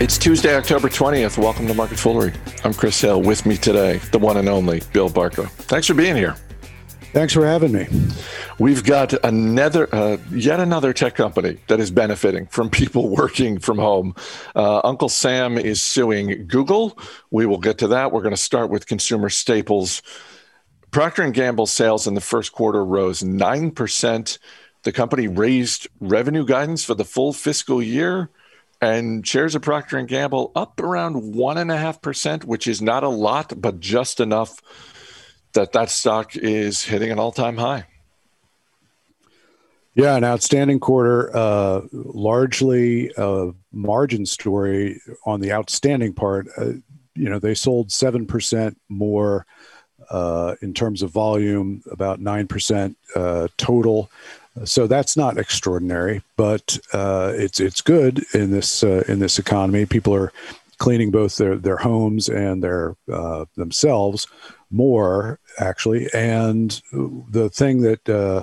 It's Tuesday, October 20th. Welcome to Market Foolery. I'm Chris Hill. With me today, the one and only Bill Barker. Thanks for being here. Thanks for having me. We've got another, uh, yet another tech company that is benefiting from people working from home. Uh, Uncle Sam is suing Google. We will get to that. We're going to start with consumer staples. Procter and Gamble sales in the first quarter rose nine percent. The company raised revenue guidance for the full fiscal year and shares of Procter and Gamble up around one and a half percent, which is not a lot, but just enough that that stock is hitting an all-time high. Yeah, an outstanding quarter, uh, largely a margin story on the outstanding part. Uh, you know, they sold seven percent more uh, in terms of volume, about nine percent uh, total. So that's not extraordinary, but uh, it's it's good in this uh, in this economy. People are cleaning both their their homes and their uh, themselves more actually. And the thing that uh,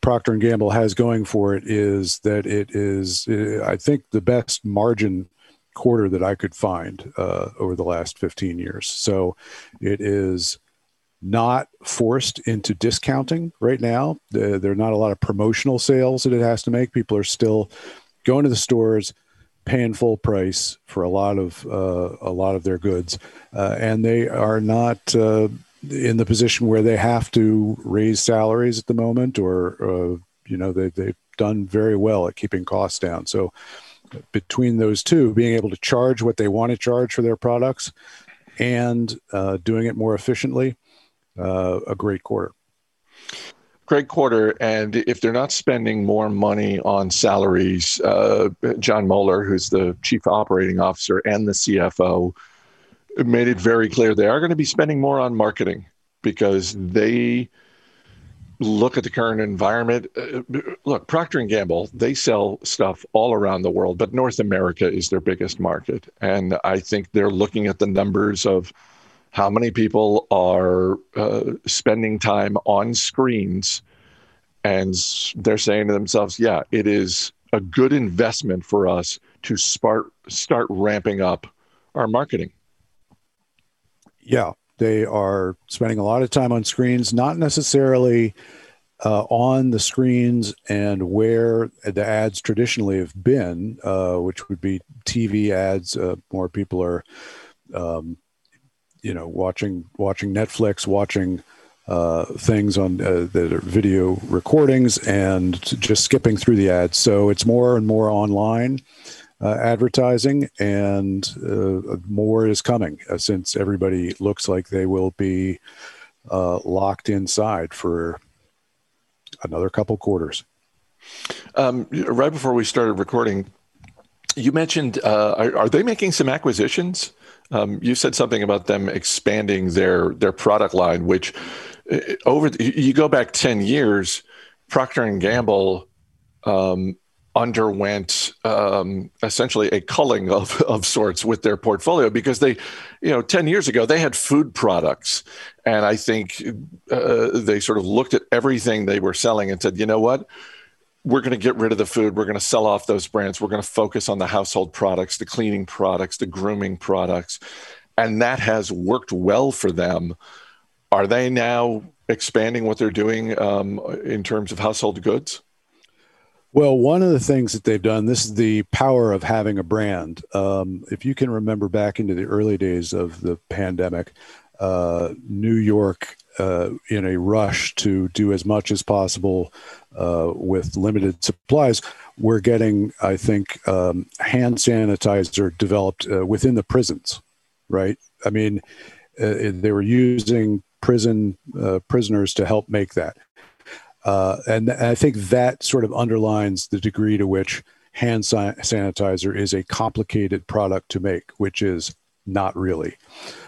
Procter and Gamble has going for it is that it is, uh, I think, the best margin quarter that I could find uh, over the last 15 years. So it is not forced into discounting right now. there are not a lot of promotional sales that it has to make. People are still going to the stores, paying full price for a lot of uh, a lot of their goods, uh, and they are not uh, in the position where they have to raise salaries at the moment, or uh, you know they they've done very well at keeping costs down. So between those two, being able to charge what they want to charge for their products and uh, doing it more efficiently uh, a great quarter. Great quarter. And if they're not spending more money on salaries, uh, Jon Moeller, who's the chief operating officer and the CFO, made it very clear they are going to be spending more on marketing because they look at the current environment uh, look procter and gamble they sell stuff all around the world but north america is their biggest market and i think they're looking at the numbers of how many people are uh, spending time on screens and they're saying to themselves yeah it is a good investment for us to start start ramping up our marketing yeah they are spending a lot of time on screens not necessarily uh, on the screens and where the ads traditionally have been, uh, which would be TV ads. Uh, more people are um, you know watching watching Netflix, watching uh, things on uh, are video recordings, and just skipping through the ads. So it's more and more online uh, advertising, and uh, more is coming uh, since everybody looks like they will be uh, locked inside for another couple quarters. Um, right before we started recording, you mentioned are, are they making some acquisitions? Um, you said something about them expanding their their product line, which uh, over you go back ten years, Procter and Gamble um, underwent um, essentially a culling of, of sorts with their portfolio because they, you know, 10 years ago, they had food products. And I think uh, they sort of looked at everything they were selling and said, you know what? We're going to get rid of the food. We're going to sell off those brands. We're going to focus on the household products, the cleaning products, the grooming products. And that has worked well for them. Are they now expanding what they're doing um, in terms of household goods? Well, one of the things that they've done, this is the power of having a brand. Um, if you can remember back into the early days of the pandemic, uh, New York uh, in a rush to do as much as possible uh, with limited supplies, we're getting, I think, um, hand sanitizer developed uh, within the prisons, right? I mean, uh, they were using prison uh, prisoners to help make that. Uh, and I think that sort of underlines the degree to which hand sanitizer is a complicated product to make, which is not really.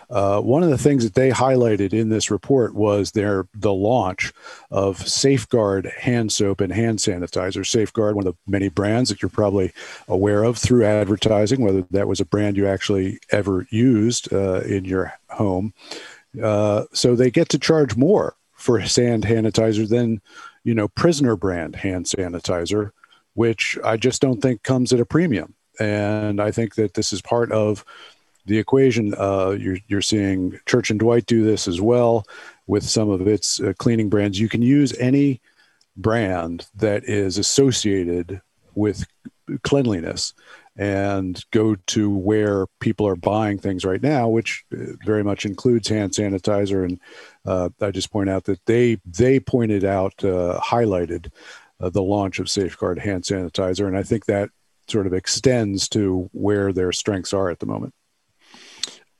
Uh, one of the things that they highlighted in this report was their the launch of Safeguard hand soap and hand sanitizer. Safeguard, one of the many brands that you're probably aware of through advertising, whether that was a brand you actually ever used uh, in your home. Uh, so they get to charge more for hand sanitizer than you know prisoner brand hand sanitizer, which I just don't think comes at a premium. and I think that this is part of the equation. Uh, you're, you're seeing Church and Dwight do this as well with some of its uh, cleaning brands. You can use any brand that is associated with cleanliness and go to where people are buying things right now, which uh, very much includes hand sanitizer. And uh, I just point out that they they pointed out, uh, highlighted uh, the launch of Safeguard hand sanitizer, and I think that sort of extends to where their strengths are at the moment.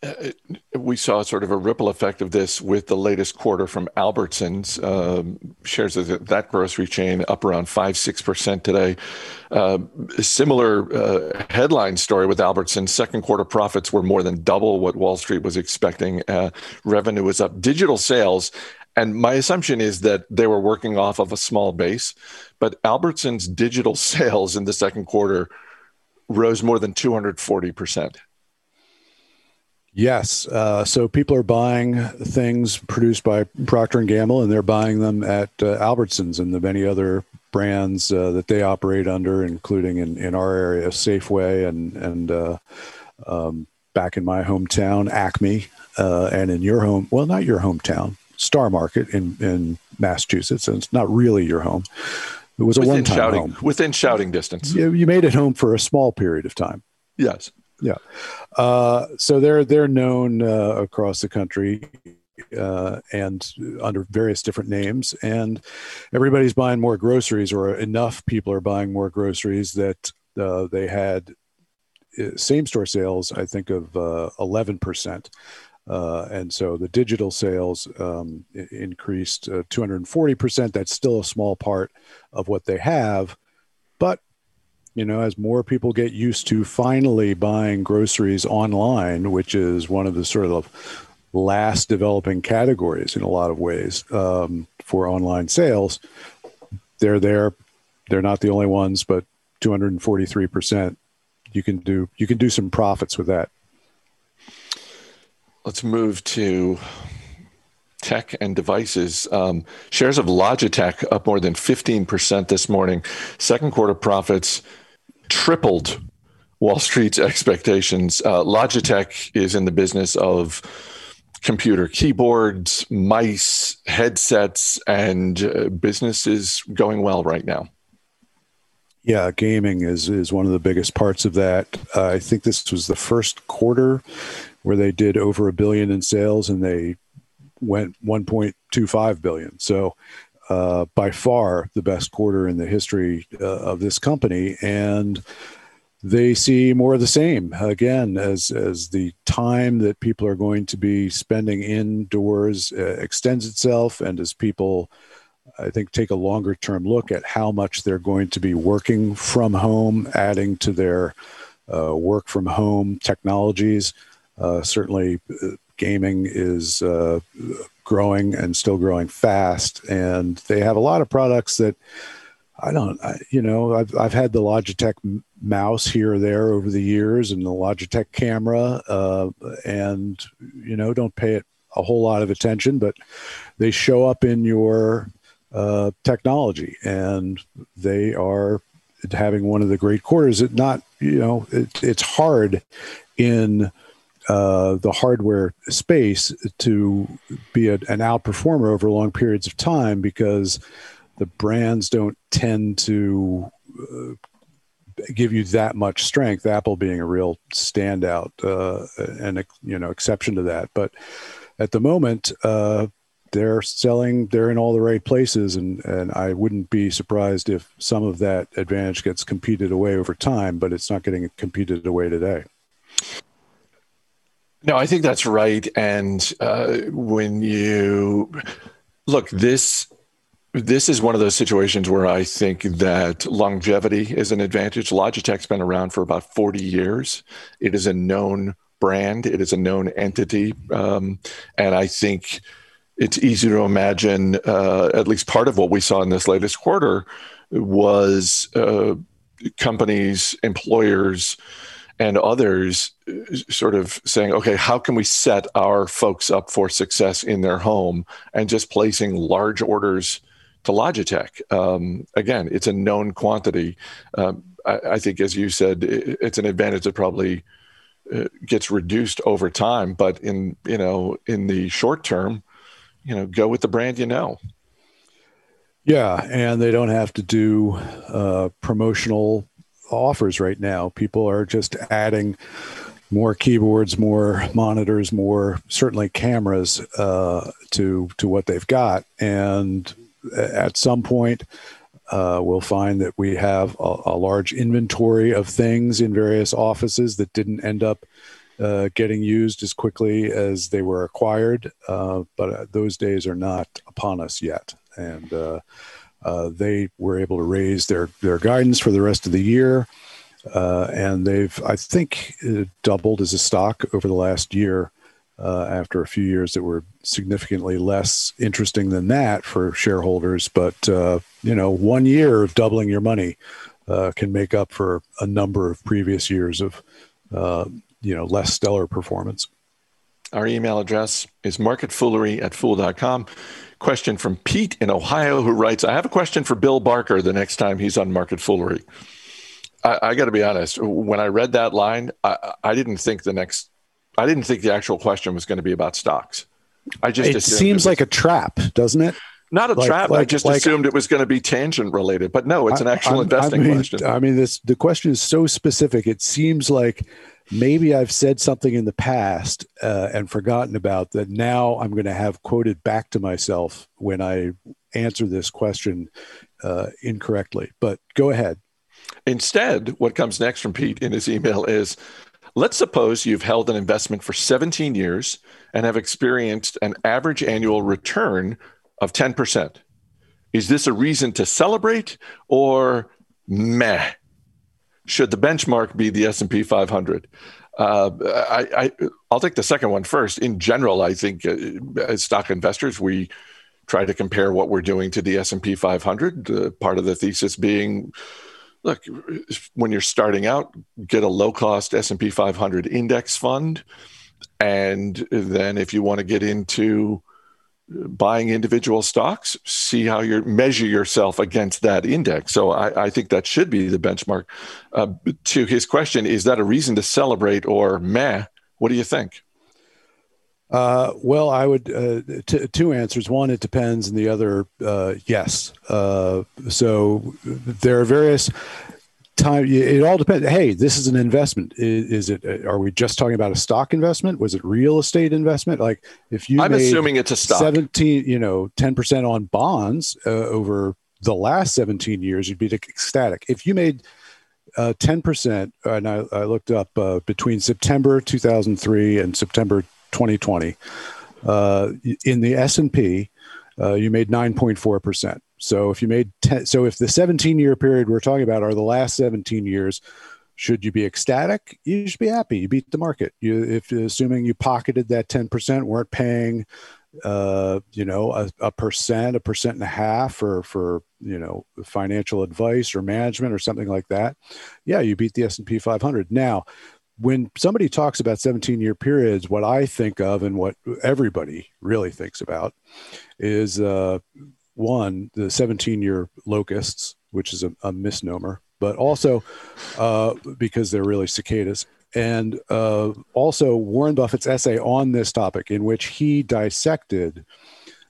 Uh, we saw sort of a ripple effect of this with the latest quarter from Albertsons. Um, shares of that grocery chain up around 5 6% today. Uh, similar uh, headline story with Albertsons. Second quarter profits were more than double what Wall Street was expecting. Uh, revenue was up. Digital sales and my assumption is that they were working off of a small base, but Albertsons digital sales in the second quarter rose more than 240%. Yes. Uh, so people are buying things produced by Procter and Gamble, and they're buying them at uh, Albertsons and the many other brands uh, that they operate under, including in, in our area, Safeway, and and uh, um, back in my hometown, Acme, uh, and in your home, well, not your hometown, Star Market in in Massachusetts, and it's not really your home. It was within a one-time shouting, home within shouting distance. You, you made it home for a small period of time. Yes. Yeah. Uh, so they're they're known uh, across the country uh, and under various different names, and everybody's buying more groceries, or enough people are buying more groceries that uh, they had uh, same store sales. I think of uh, eleven percent. and so the digital sales um, increased 240%. That's still a small part of what they have, you know, as more people get used to finally buying groceries online, which is one of the sort of last developing categories in a lot of ways um, for online sales, they're there. They're not the only ones, but 243 percent. You can do you can do some profits with that. Let's move to tech and devices. Um, shares of Logitech up more than 15% this morning. Second quarter profits tripled Wall Street's expectations. Uh, Logitech is in the business of computer keyboards, mice, headsets, and uh, business is going well right now. Yeah, gaming is is one of the biggest parts of that. Uh, I think this was the first quarter where they did over a billion in sales, and they went 1.25 billion. So uh, by far the best quarter in the history uh, of this company, and they see more of the same again as as the time that people are going to be spending indoors uh, extends itself, and as people. I think take a longer term look at how much they're going to be working from home, adding to their uh, work from home technologies. Uh, certainly, uh, gaming is growing and still growing fast. And they have a lot of products that I don't, I, you know, I've, I've had the Logitech mouse here or there over the years and the Logitech camera, uh, and, you know, don't pay it a whole lot of attention, but they show up in your uh, technology and they are having one of the great quarters. It not, you know, it, it's hard in uh, the hardware space to be a, an outperformer over long periods of time because the brands don't tend to uh, give you that much strength. Apple being a real standout uh, and you know exception to that, but at the moment uh, they're selling. They're in all the right places, and and I wouldn't be surprised if some of that advantage gets competed away over time. But it's not getting competed away today. No, I think that's right. And uh, when you look, this this is one of those situations where I think that longevity is an advantage. Logitech's been around for about 40 years. It is a known brand. It is a known entity, um, and I think it's easy to imagine. Uh, at least part of what we saw in this latest quarter was uh, companies, employers and others sort of saying, okay, how can we set our folks up for success in their home and just placing large orders to Logitech? Um, again, it's a known quantity. Um, I, I, think, as you said, it, it's an advantage that probably uh, gets reduced over time. But in you know in the short term, you know, go with the brand you know. Yeah, and they don't have to do uh, promotional offers right now. People are just adding more keyboards, more monitors, more certainly cameras uh, to to what they've got, and at some point. Uh, we'll find that we have a, a, large inventory of things in various offices that didn't end up uh, getting used as quickly as they were acquired, uh, but uh, those days are not upon us yet. And uh, uh, they were able to raise their, their guidance for the rest of the year. Uh, and they've, I think, doubled as a stock over the last year after a few years that were significantly less interesting than that for shareholders. But, you know, one year of doubling your money can make up for a number of previous years of you know less stellar performance. Our email address is marketfoolery at fool.com. Question from Pete in Ohio who writes, I have a question for Bill Barker the next time he's on Market Foolery. I, I got to be honest, when I read that line, I, I, didn't think the next, I didn't think the actual question was going to be about stocks. I just it seems it was, like a trap, doesn't it? Not a like, trap. Like, I just like, assumed it was going to be tangent related, but no, it's an actual I, investing I mean, question. I mean, this the question is so specific. It seems like maybe I've said something in the past uh, and forgotten about that. Now I'm going to have quoted back to myself when I answer this question uh, incorrectly. But go ahead. Instead, what comes next from Pete in his email is let's suppose you've held an investment for 17 years and have experienced an average annual return of 10%. Is this a reason to celebrate or meh? Should the benchmark be the S&P 500? Uh, I, I, will take the second one first. In general, I think uh, as stock investors, we try to compare what we're doing to the S&P 500. Uh, part of the thesis being, look, when you're starting out, get a low-cost S&P 500 index fund, and then if you want to get into buying individual stocks, see how you measure yourself against that index. So I, I think that should be the benchmark. Uh, to his question, is that a reason to celebrate or meh? What do you think? Uh, well, I would uh, t- two answers. One, it depends, and the other, uh, yes. Uh, so there are various time it all depends. Hey this is an investment. Is, is, it are we just talking about a stock investment? Was it real estate investment? Like if you i'm assuming it's a stock. 17 you know 10% on bonds uh, over the last 17 years you'd be ecstatic. If you made uh, 10% and I, I looked up uh, between september 2003 and september 2020 uh, in the s&p uh, you made 9.4% so if you made 10, so if the 17 year period we're talking about are the last 17 years, should you be ecstatic? You should be happy. You beat the market. You, if assuming you pocketed that 10%, weren't paying, uh, you know, a, a, percent, a percent and a half for, for, you know, financial advice or management or something like that. Yeah. You beat the S&P 500. Now, when somebody talks about 17 year periods, what I think of and what everybody really thinks about is uh, one, the 17 year locusts, which is a, a misnomer, but also uh, because they're really cicadas. And uh, also Warren Buffett's essay on this topic, in which he dissected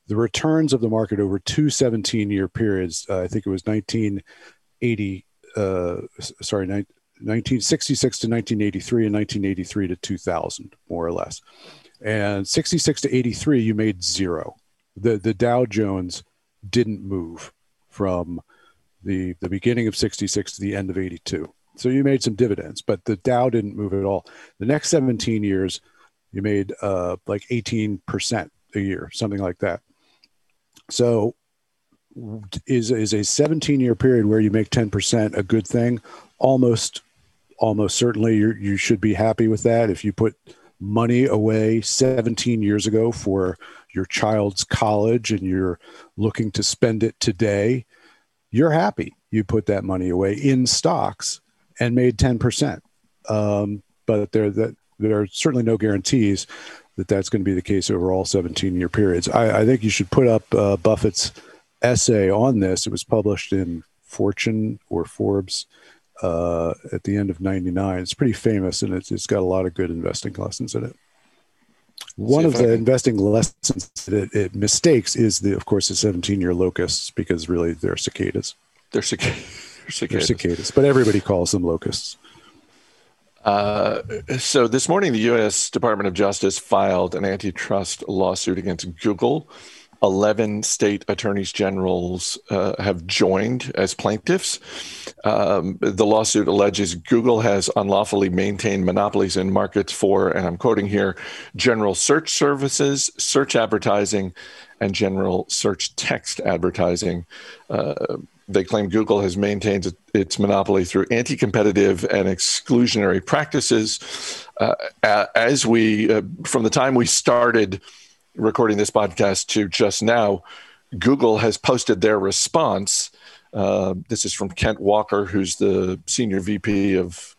the returns of the market over two 17 year periods. Uh, I think it was 1980, uh, sorry, 1966 to 1983 and 1983 to 2000, more or less. And 66 to 83, you made zero. The, the Dow Jones didn't move from the the beginning of 66 to the end of 82 so you made some dividends but the dow didn't move at all. The next 17 years you made uh, like 18% a year something like that. So is is a 17 year period where you make 10% a good thing? Almost almost certainly you you should be happy with that. If you put money away 17 years ago for your child's college and you're looking to spend it today, you're happy you put that money away in stocks and made 10%. Um, but there, that, there are certainly no guarantees that that's going to be the case over all 17 year periods. I, I think you should put up uh, Buffett's essay on this. It was published in Fortune or Forbes uh, at the end of 99. It's pretty famous and it's, it's got a lot of good investing lessons in it. One of the can... investing lessons that it, mistakes is the, of course, the 17 year locusts because really they're cicadas. They're, cic- they're cicadas. They're cicadas, but everybody calls them locusts. Uh, so this morning, the U.S. Department of Justice filed an antitrust lawsuit against Google 11 state attorneys generals uh, have joined as plaintiffs. Um, the lawsuit alleges Google has unlawfully maintained monopolies in markets for, and I'm quoting here, general search services, search advertising, and general search text advertising. Uh, they claim Google has maintained its monopoly through anti competitive and exclusionary practices. Uh, as we, uh, from the time we started recording this podcast to just now, Google has posted their response. Uh, this is from Kent Walker, who's the senior VP of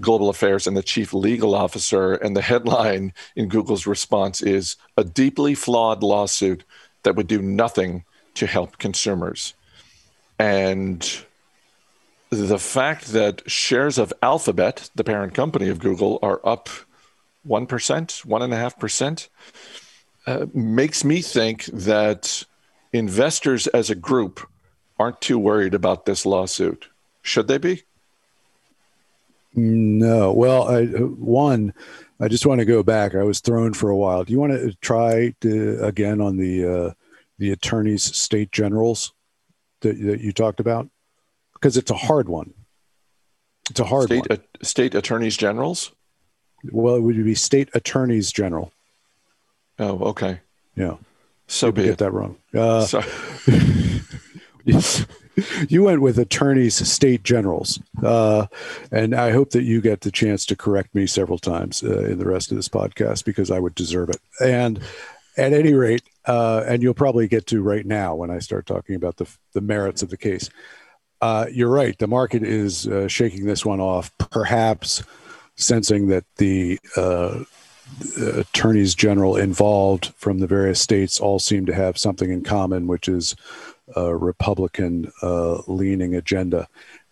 global affairs and the chief legal officer. And the headline in Google's response is a deeply flawed lawsuit that would do nothing to help consumers. And the fact that shares of Alphabet, the parent company of Google, are up 1%, 1.5%, uh, makes me think that investors as a group aren't too worried about this lawsuit. Should they be? No. Well, I, one, I just want to go back. I was thrown for a while. Do you want to try to, again on the uh, the attorneys state generals that, that you talked about? Because it's a hard one. It's a hard state, one. Uh, state attorneys generals. Well, it would be state attorneys general. Oh, okay. Yeah. So be get it. that wrong. Uh, you went with attorneys, state generals, uh, and I hope that you get the chance to correct me several times uh, in the rest of this podcast because I would deserve it. And at any rate, uh, and you'll probably get to right now when I start talking about the the merits of the case. Uh, you're right. The market is uh, shaking this one off, perhaps sensing that the attorneys general involved from the various states all seem to have something in common, which is a Republican uh, leaning agenda.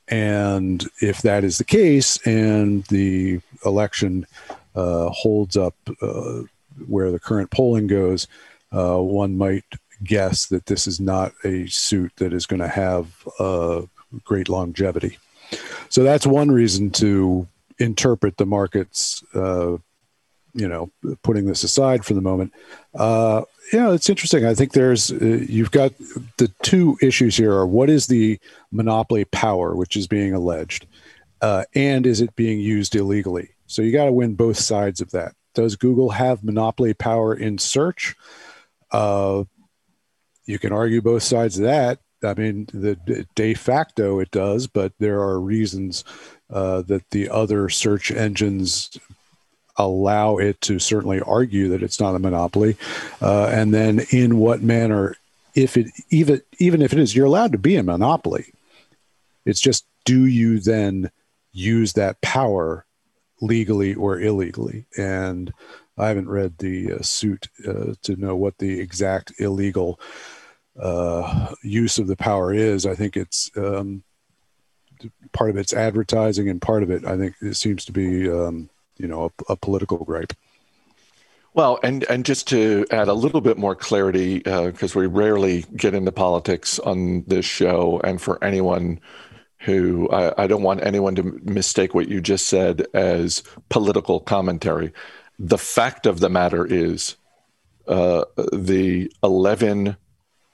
And if that is the case, and the election uh, holds up uh, where the current polling goes, uh, one might guess that this is not a suit that is going to have uh, great longevity. So that's one reason to interpret the market's uh, you know, putting this aside for the moment, uh, yeah, it's interesting. I think there's uh, you've got the two issues here are what is the monopoly power which is being alleged, uh, and is it being used illegally? So you got to win both sides of that. Does Google have monopoly power in search? Uh, you can argue both sides of that. I mean, the de facto it does, but there are reasons uh, that the other search engines allow it to certainly argue that it's not a monopoly, uh, and then in what manner, if it even even if it is, you're allowed to be a monopoly. It's just do you then use that power legally or illegally? And I haven't read the uh, suit uh, to know what the exact illegal uh, use of the power is. I think it's um, part of it's advertising, and part of it, I think, it seems to be um, you know a, a political gripe. Well, and and just to add a little bit more clarity, because uh, we rarely get into politics on this show, and for anyone who I, I, don't want anyone to mistake what you just said as political commentary. The fact of the matter is, uh, the eleven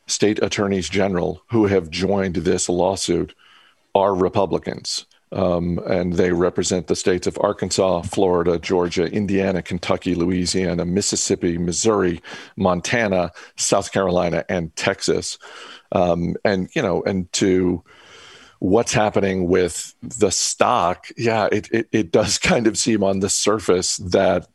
state attorneys general who have joined this lawsuit are Republicans. Um, and they represent the states of Arkansas, Florida, Georgia, Indiana, Kentucky, Louisiana, Mississippi, Missouri, Montana, South Carolina, and Texas. Um, and you know, and to what's happening with the stock, yeah, it, it it does kind of seem on the surface that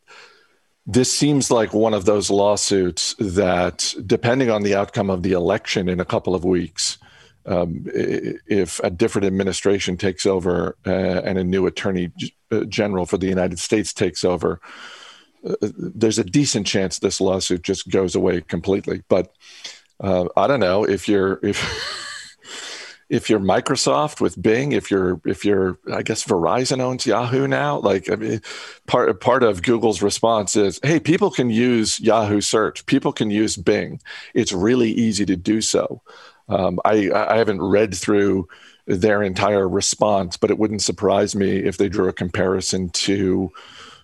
this seems like one of those lawsuits that, depending on the outcome of the election in a couple of weeks, um, if a different administration takes over uh, and a new attorney uh, general for the United States takes over, uh, there's a decent chance this lawsuit just goes away completely. But uh, I don't know if you're if if you're Microsoft with Bing, if you're if you're I guess Verizon owns Yahoo now, like I mean, part part of Google's response is, hey, people can use Yahoo search, people can use Bing. It's really easy to do so. Um, I I haven't read through their entire response, but it wouldn't surprise me if they drew a comparison to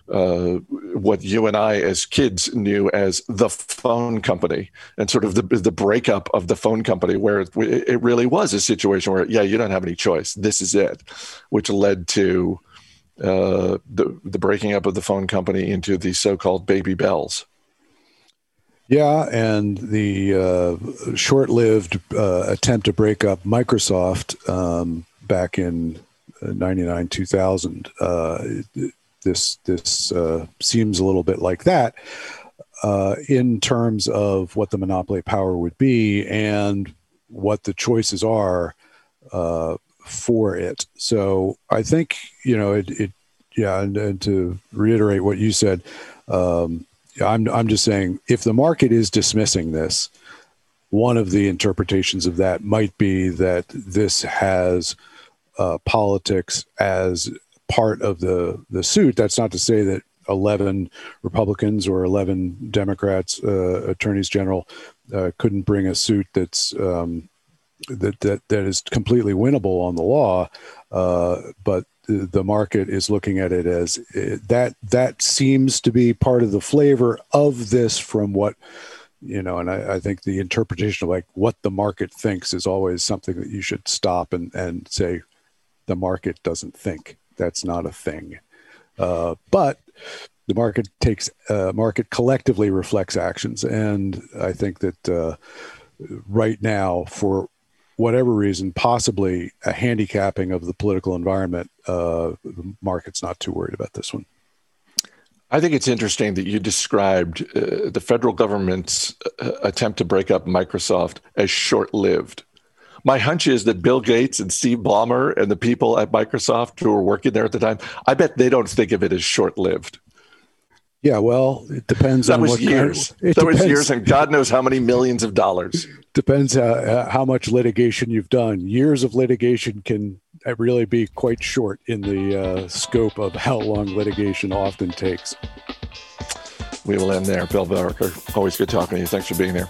uh, what you and I, as kids, knew as the phone company, and sort of the the breakup of the phone company, where it, it really was a situation where, yeah, you don't have any choice. This is it, which led to uh, the the breaking up of the phone company into the so-called baby bells. Yeah, and the uh, short-lived uh, attempt to break up Microsoft um, back in '99, 2000. Uh, this this uh, seems a little bit like that uh, in terms of what the monopoly power would be and what the choices are uh, for it. So I think you know it. it yeah, and, and, to reiterate what you said, um, I'm I'm just saying if the market is dismissing this, one of the interpretations of that might be that this has uh, politics as part of the the suit. That's not to say that 11 Republicans or 11 Democrats, uh, attorneys general, uh, couldn't bring a suit that's um, that, that that is completely winnable on the law, uh, but the market is looking at it as uh, that that seems to be part of the flavor of this from what you know and I, I, think the interpretation of like what the market thinks is always something that you should stop and and say the market doesn't think that's not a thing. Uh, but the market takes uh, market collectively reflects actions, and I think that uh, right now, for whatever reason, possibly a handicapping of the political environment, uh, the market's not too worried about this one. I think it's interesting that you described uh, the federal government's uh, attempt to break up Microsoft as short lived my hunch is that Bill Gates and Steve Ballmer and the people at Microsoft who were working there at the time, I bet they don't think of it as short lived. Yeah, well, it depends. That was years. Kind of, that depends. was years, and God knows how many millions of dollars. Depends how, how much litigation you've done. Years of litigation can uh, really be quite short in the uh, scope of how long litigation often takes. We will end there. Bill Barker, always good talking to you. Thanks for being there.